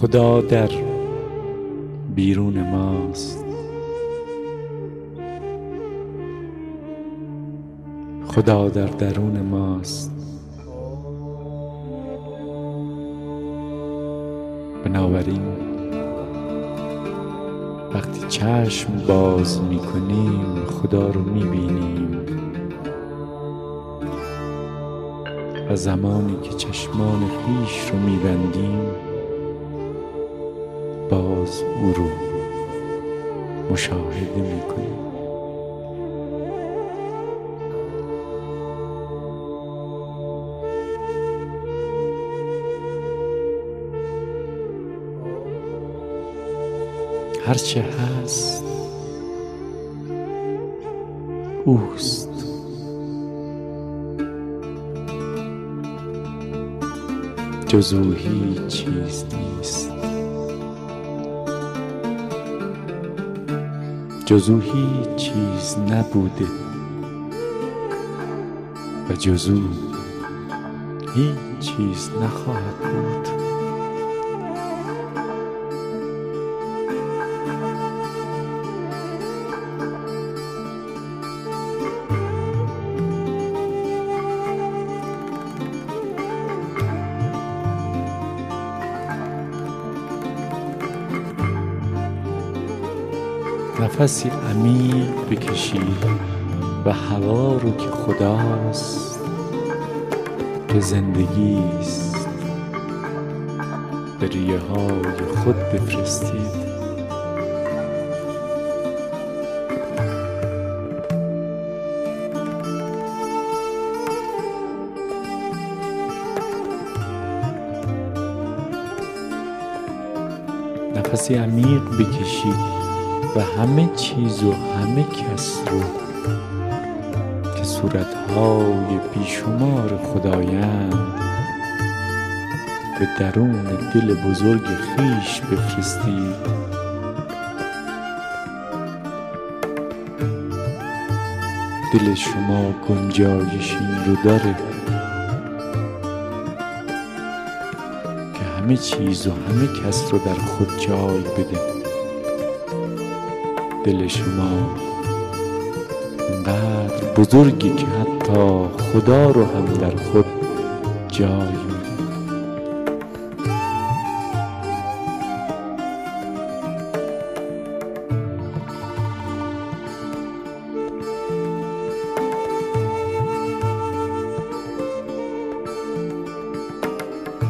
خدا در بیرون ماست. خدا در درون ماست. بنابراین وقتی چشم باز می‌کنیم خدا رو می‌بینیم. و زمانی که چشمان خیش رو میبندیم باز او رو مشاهده می‌کنیم هرچه هست اوست. جز او هیچ چیز نیست جز او هیچ چیز نبوده. و جز او هیچ چیز نخواهد بود. نفسی عمیق بکشید و هوا رو که خداست که زندگی است به ریه های خود بفرستید. نفسی عمیق بکشید و همه چیز و همه کس رو که صورتهای بیشمار خدایند به درون دل بزرگ خیش بفرستید دل شما گنجایش این رو داره که همه چیز و همه کس رو در خود جای بده. دل شما. انقدر بزرگی که حتی خدا رو هم در خود جای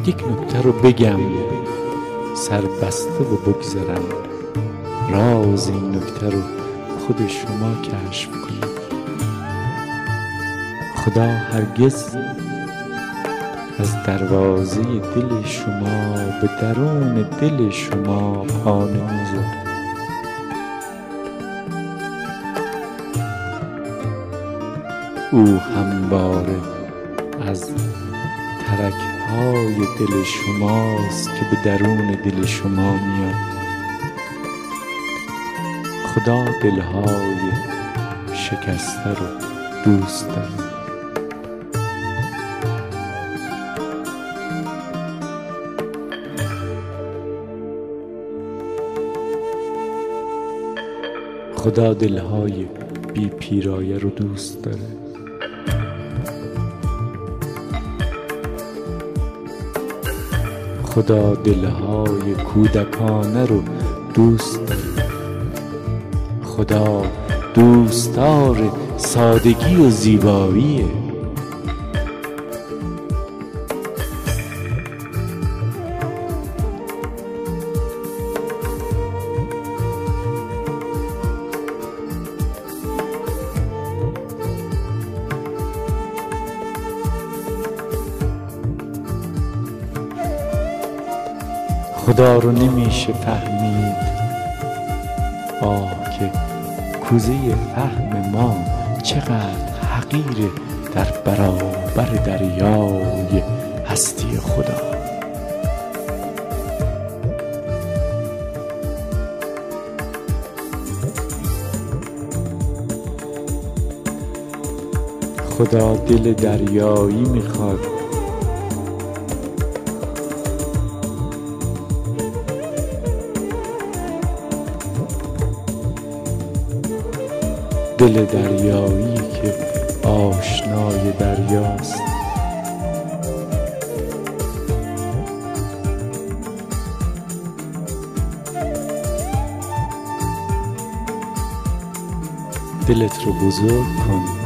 یک نکته رو بگم. سربسته و بگذرم. راز این نکته رو خود شما کشف کنید. خدا هرگز از دروازه دل شما به درون دل شما پا نمی‌ذاره او همواره از ترک های دل شماست که به درون دل شما میاد. خدا دلهای شکسته رو دوست داره خدا دلهای بی پیرایه رو دوست داره. خدا دلهای کودکانه رو دوست داره. خدا دوستدار سادگی و زیباییه. خدا رو نمیشه فهمید. کوزه فهم ما چقدر حقیره در برابر دریای هستی خدا. خدا دل دریایی می‌خواد دل دریایی که آشنای دریاست. دلت رو بزرگ کن.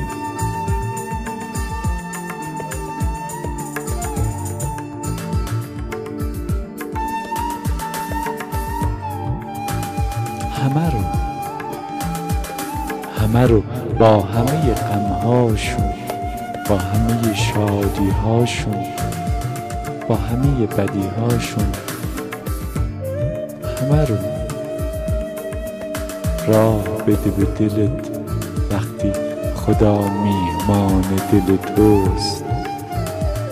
همه رو با همه غمهاشون با همه شادیهاشون با همه بدیهاشون همه رو راه بده به دلت وقتی خدا میهمان دل توست.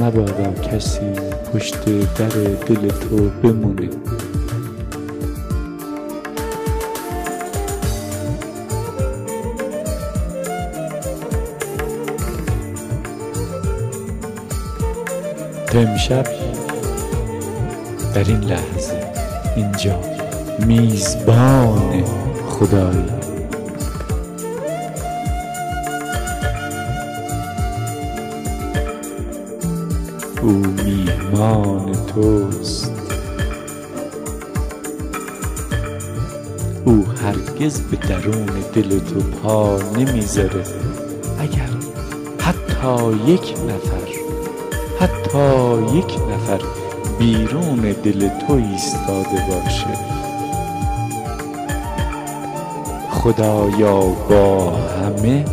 مبادا کسی پشت در دل تو بمونه. امشب در این لحظه اینجا میزبان خدایی. او میهمان توست. او هرگز به درون دل تو پا نمی‌ذاره. اگر حتی یک نفر حتی یک نفر بیرون دل تو ایستاده باشه. خدایا با همه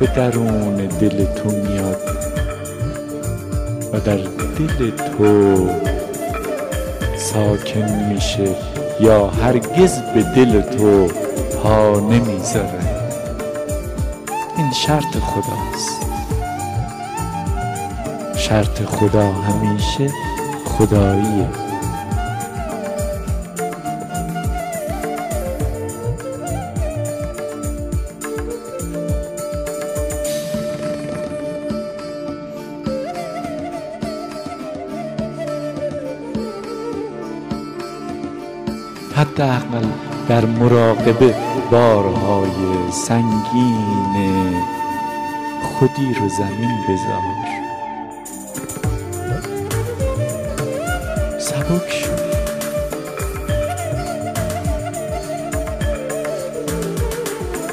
به درون دل تو میاد و در دل تو ساکن میشه یا هرگز به دل تو پا نمی‌ذاره. این شرط خداست. شرط خدا همیشه خداییه. حداقل در مراقبه بارهای سنگین خودی رو زمین بذار.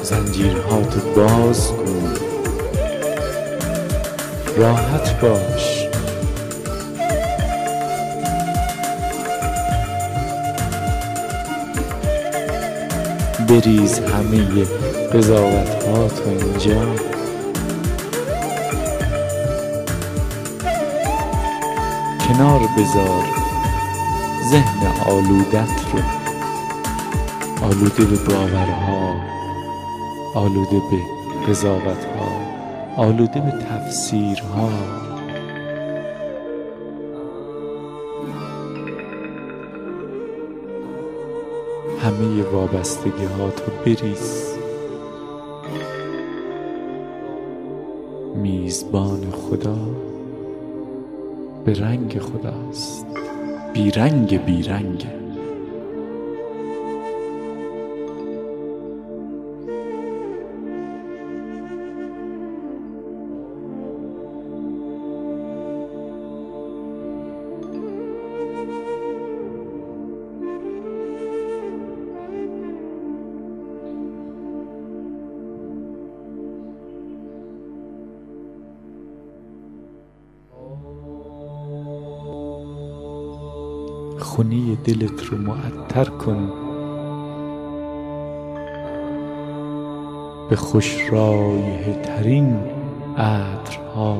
زنجیرهاتو باز کن. راحت باش. بریز همه قضاوت ها تو اینجا. کنار بذار ذهن آلودت رو. آلوده به باورها. آلوده به قضاوت ها آلوده به تفسیرها. همه وابستگی ها تو بریز. میزبان خدا به رنگ خداست. بیرنگ بیرنگه خونه دلت رو معطر کن. به خوش رایحه ترین عطرها.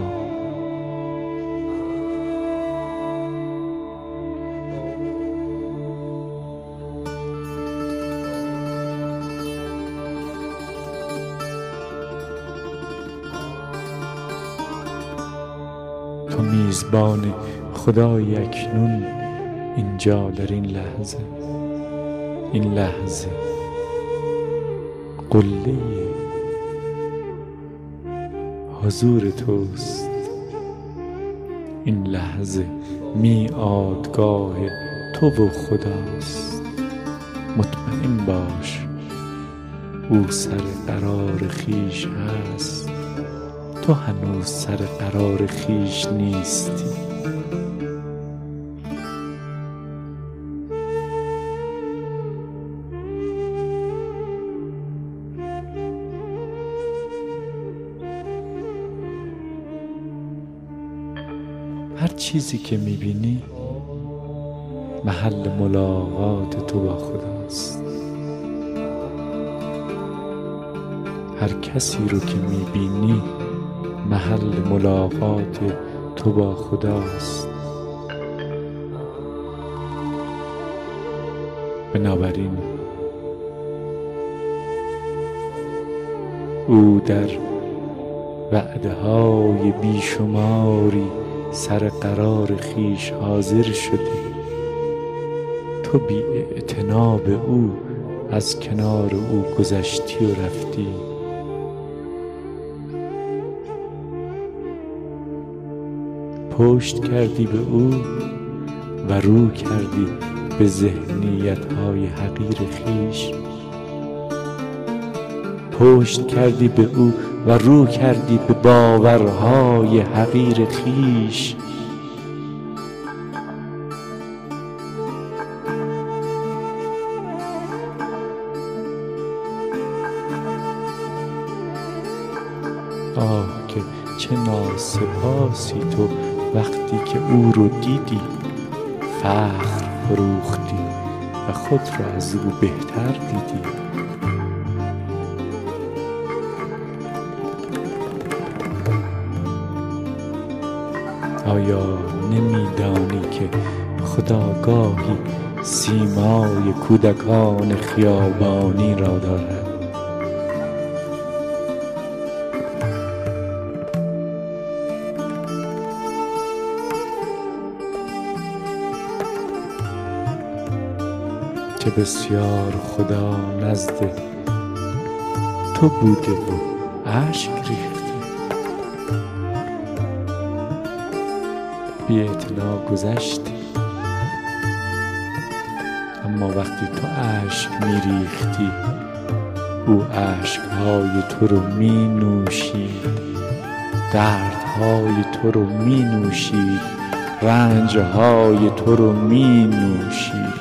تو میزبان خدای اکنون اینجا در این لحظه این لحظه. قله حضور توست. این لحظه میادگاه تو و خداست. مطمئن باش او سر قرار خویش هست. تو هنوز سر قرار خویش نیستی. چیزی که می‌بینی محل ملاقات تو با خداست. هر کسی رو که می‌بینی محل ملاقات تو با خداست. بنابراین او در وعده های بیشماری سر قرار خویش حاضر شده. تو بی به او از کنار او گذشتی و رفتی. پشت کردی به او و رو کردی به ذهنیت های حقیر خیش پشت کردی به او و رو کردی به باورهای حقیر خیش. آه که چه ناسپاسی تو وقتی که او رو دیدی فخر فروختی و خود را از او بهتر دیدی. آیا نمیدانی که خدا گاهی سیمای کودکان خیابانی را دارد؟ چه بسیار خدا نزد تو بوده و ریخته بی اطلاع گذشتی. اما وقتی تو اشک میریختی او اشکهای تو رو می نوشید دردهای تو رو می نوشید رنجهای تو رو می نوشید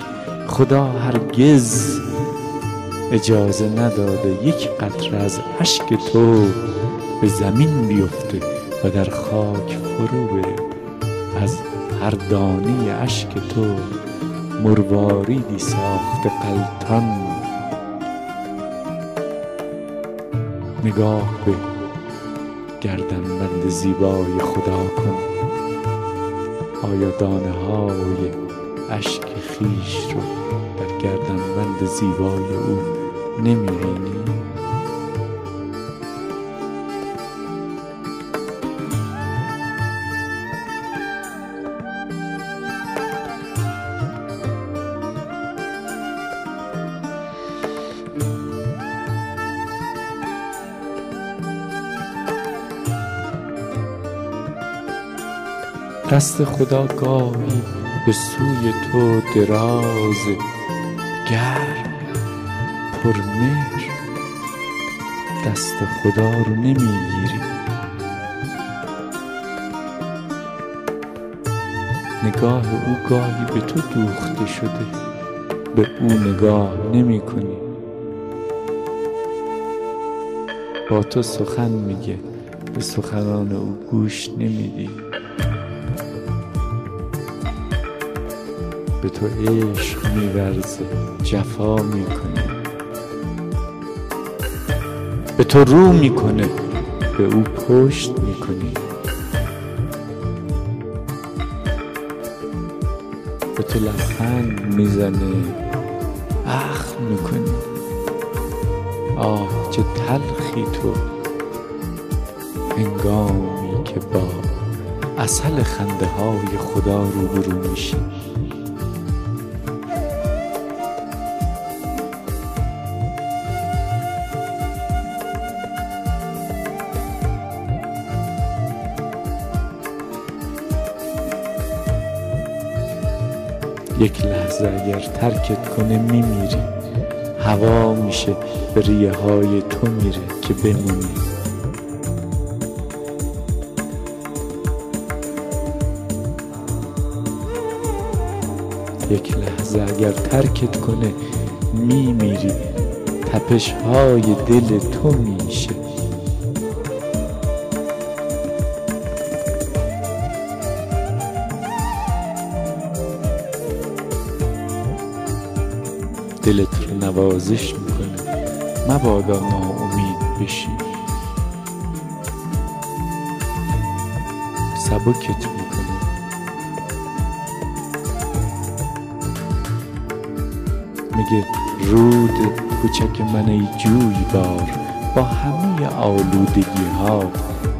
خدا هرگز اجازه نداده یک قطره از اشک تو به زمین بیفته و در خاک فرو بره. از هر دانه اشک تو مرواریدی ساخت قلتان نگاه به گردن بند زیبای خدا کن. آیا دانه های اشک خیش رو در گردن بند زیبای او نمی‌بینی؟ دست خدا گاهی به سوی تو دراز گرم پرمهر دست خدا رو نمی‌گیری. نگاه او گاهی به تو دوخته شده. به او نگاه نمی کنی با تو سخن میگه. به سخنان او گوش نمیدی. به تو عشق میورزه جفا می‌کنه. به تو رو می‌کنه به او پشت می‌کنی. به تو لبخند می‌زنه اخ می‌کنی. آه چه تلخی تو. هنگامی که با اصل خنده های خدا روبرو میشی. یک لحظه اگر ترکت کنه میمیری. هوا میشه به ریه های تو میره که بمونی. یک لحظه اگر ترکت کنه میمیری. تپش های دل تو میشه. نوازش می‌کنه. مبادا ناامید بشی. سبکت می‌کنه میگه رود کوچک من ای جوی بار با همه آلودگی ها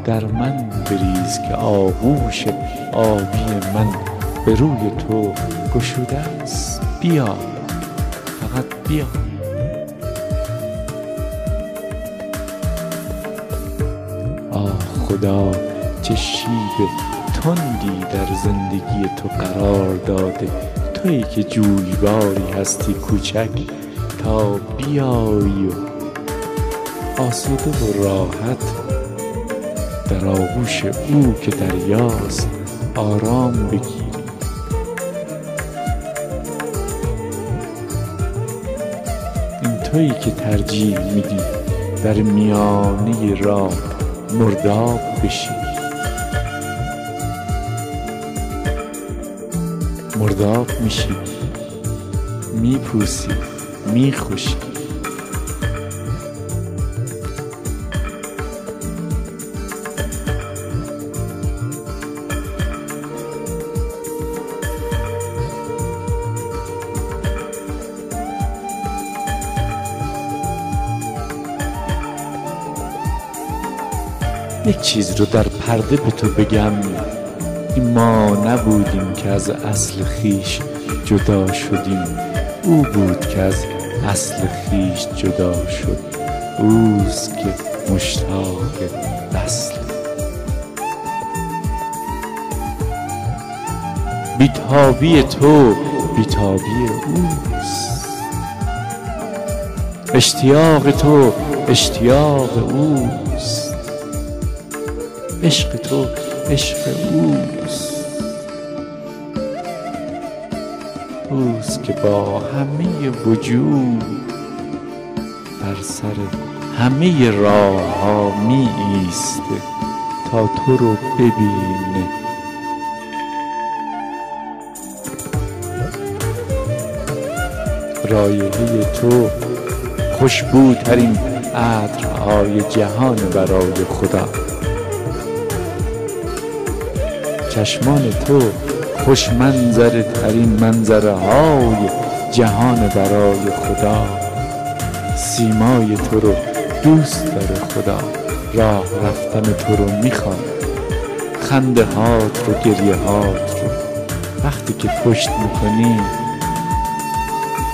در من بریز که آغوش آبی من به روی تو گشوده است. بیا. بیا. آه خدا چه شیب تندی در زندگی تو قرار داده. تویی که جویباری هستی کوچک تا بیایی و آسوده و راحت. در آغوش او که دریاست آرام بگیری تویی که ترجیح میدی در میانه راه مرداب بشی. مرداب میشی. میپوسی میخوشی. چیز رو در پرده به تو بگم ما نبودیم که از اصل خیش جدا شدیم. او بود که از اصل خیش جدا شد. اوست که مشتاق وصل. بیتابی تو بیتابی اوست. اشتیاق تو اشتیاق اوست. عشق تو عشق اوست. اوست که با همه وجود بر سر همه راه ها می ایسته تا تو رو ببینه. رایحه تو خوشبوترین عطرهای جهان برای خدا. چشمان تو خوش منظره ترین منظره های جهان برای خدا. سیمای تو رو دوست داره خدا. راه رفتن تو رو می‌خواد خنده هات رو گریه هات رو. وقتی که پشت می‌کنی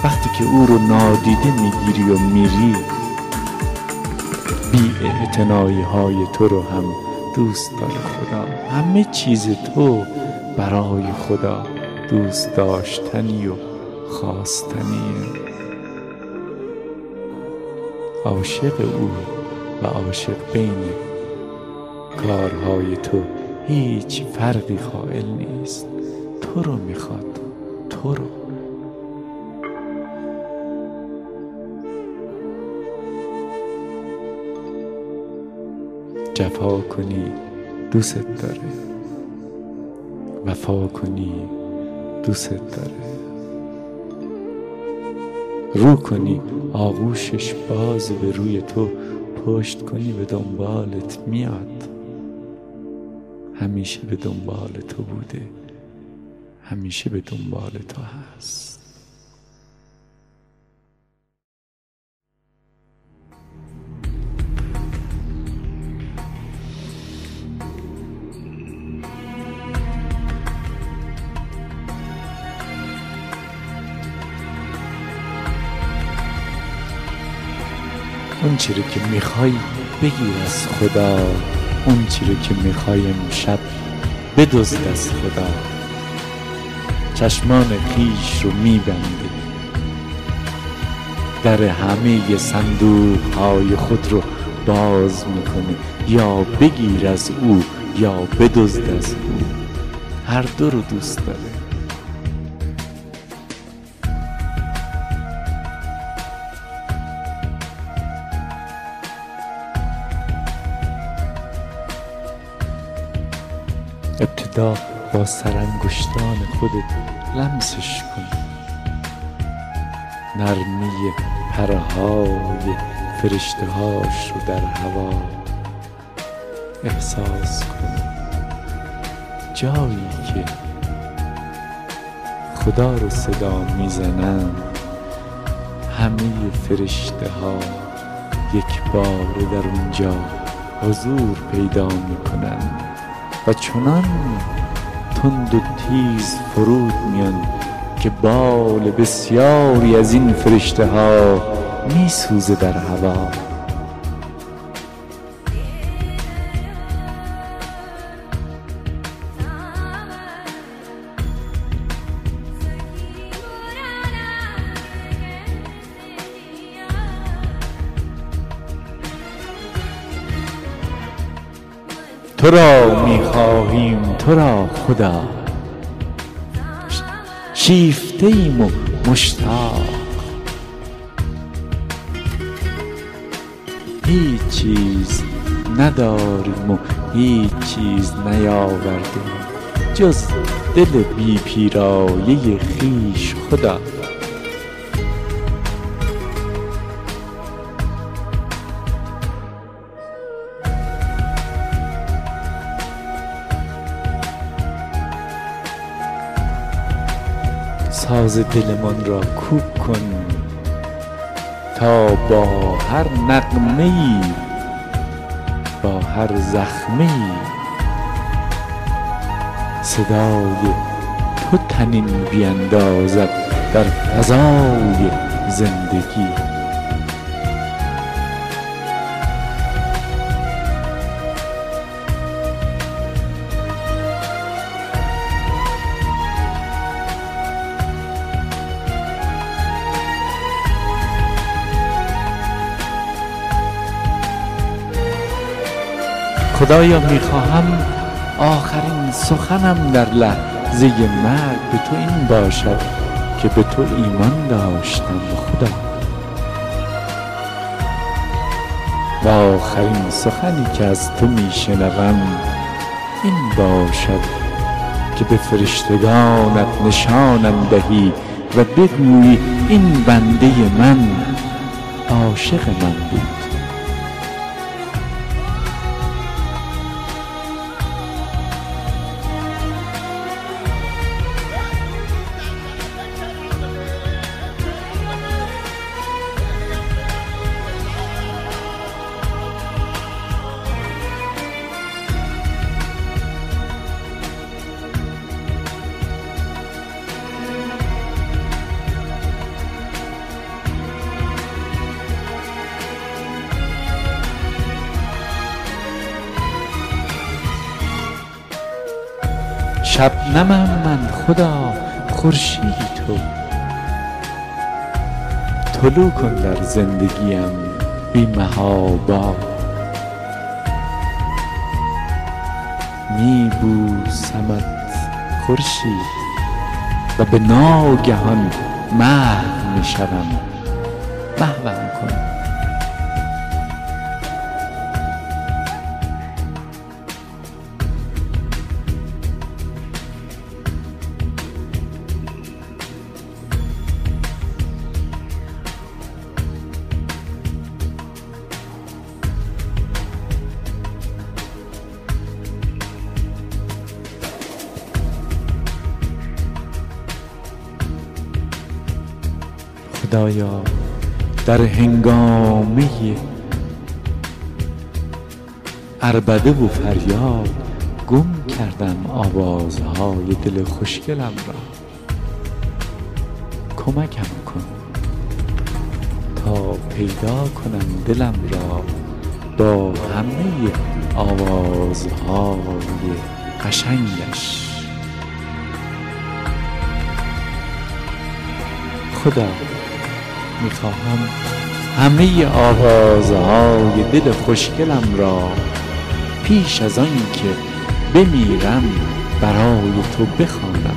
وقتی که او رو نادیده می‌گیری و میری بی های تو رو هم دوست داره خدا همه چیز تو برای خدا دوست داشتنی و خواستنیه عاشق او و عاشق بین کارهای تو هیچ فرقی قائل نیست. تو رو می‌خواد تو رو. جفا کنی دوست داره. وفا کنی دوست داره. رو کنی آغوشش باز به روی تو پشت کنی به دنبالت میاد. همیشه به دنبال تو بوده همیشه به دنبال تو هست. اون چیزی که می‌خوای بگیر از خدا اون چیزی که می‌خوای امشب بدزد از خدا. چشمان خیش رو میبنده. در همه صندوق های خود رو باز می‌کنه. یا بگیر از او یا بدزد از او. هر دو رو دوست داره. ابتدا با سرانگشتان خودت لمسش کن. نرمی پرهای فرشته هاش رو در هوا. احساس کن جایی که خدا رو صدا می‌زنن همه فرشته ها یک بار در اونجا حضور پیدا می‌کنن و چنان تند و تیز فرود میان که بال بسیاری از این فرشته ها میسوزه در هوا. را می‌خواهیم؟ تو را خدا. شیفته ایم و مشتاق. هیچ چیز نداریم و هیچ چیز نیاوردیم. جز دل بی پیرایه خویش خدا. ساز دلمان را کوک کن تا با هر نغمه ای با هر زخمه ای. صدای تو تنین بیندازد در فضای زندگی. خدایا می‌خواهم آخرین سخنم در لحظه مرگ به تو این باشد که به تو ایمان داشتم خدا. و آخرین سخنی که از تو میشنوم این باشد که به فرشتگانت نشانم دهی و بگویی این بنده من عاشق من بود. شبنمم من خدا خورشیدی تو. طلوع کن در زندگیم بی محابا. می بوسمت خورشید و به ناگهان محو می محوم خدایا در هنگامه عربده و فریاد گم کردم آوازهای دل خوشگلم را. کمکم کن تا پیدا کنم دلم را با همه آوازهای قشنگش. خدا می‌خواهم. همه آوازهای دل خوشگلم را پیش از آن که بمیرم برای تو بخوانم.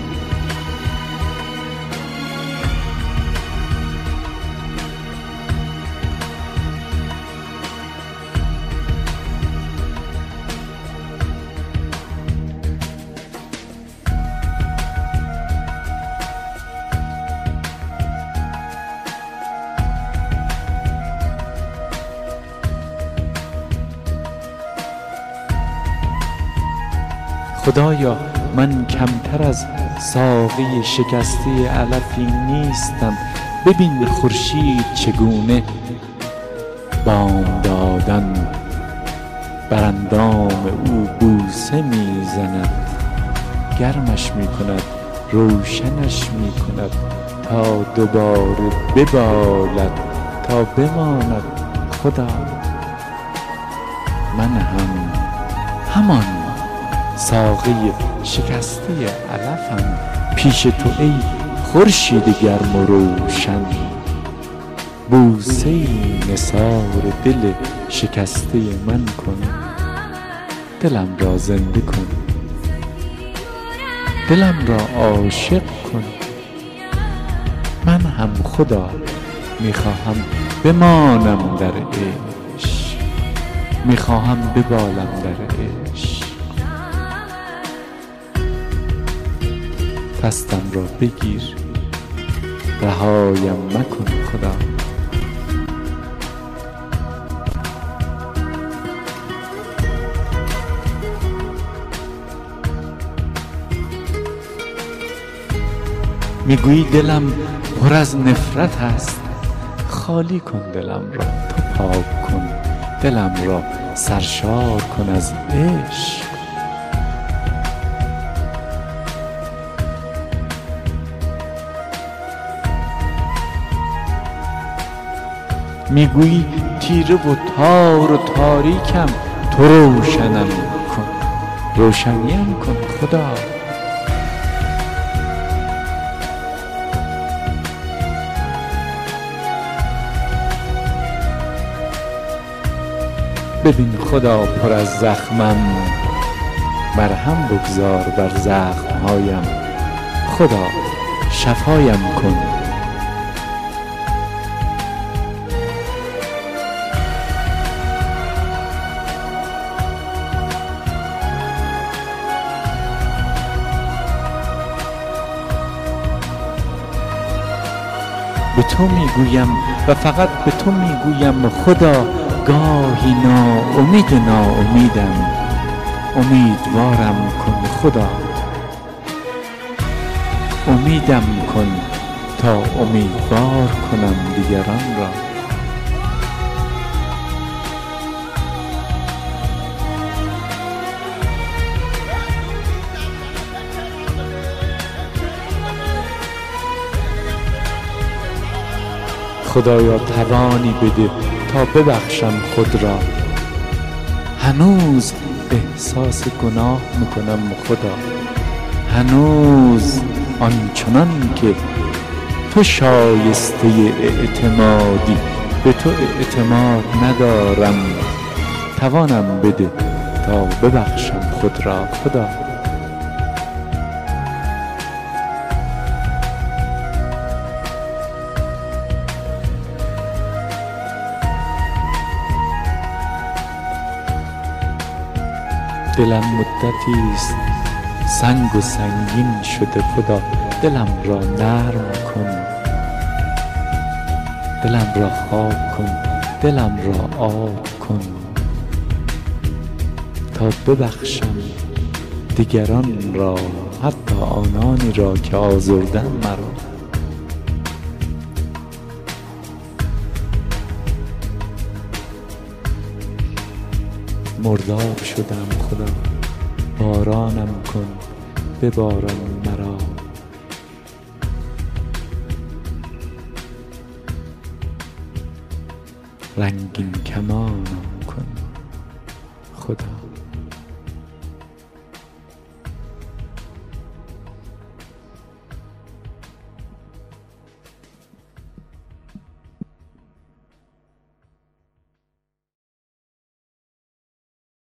خدایا من کمتر از ساقی شکسته علفی نیستم. ببین خورشید چگونه بام دادن بر اندام او بوسه می‌زند. گرمش می‌کند روشنش می‌کند. تا دوباره ببالد تا بماند خدا. من هم همان ساقه شکسته علفم. پیش تو ای خورشید گرم و روشن. بوسه نثار دل شکسته من کن. دلم را زنده کن. دلم را عاشق کن. من هم خدا می‌خواهم بمانم در عشق. می‌خواهم ببالم در عشق. دستم را بگیر. رهایم مکن خدا. می‌گویی دلم پر از نفرت است. خالی کن دلم را تو پاک کن. دلم را سرشار کن از عشق. می‌گویی تیره و تار و تاریکم تو روشنم کن. روشنیم کن خدا. ببین خدا پر از زخمم مرهم بگذار بر زخمهایم. خدا شفایم کن. تو می‌گویم و فقط به تو می‌گویم خدا گاهی ناامید ناامیدم. امیدوارم کن خدا. امیدم کن تا امیدوار کنم دیگران را. خدایا توانی بده تا ببخشم خود را. هنوز احساس گناه می‌کنم خدا. هنوز آنچنان که تو شایسته اعتمادی به تو اعتماد ندارم. توانم بده تا ببخشم خود را. خدا. دلم مدتی است. سنگ و سنگین شده خدا. دلم را نرم کن. دلم را خاک کن. دلم را آب کن. تا ببخشم دیگران را حتی آنانی را که آزردن مرا. مرداب شدم خدا بارانم کن بباران مرا. رنگین کمانم کن. خدا.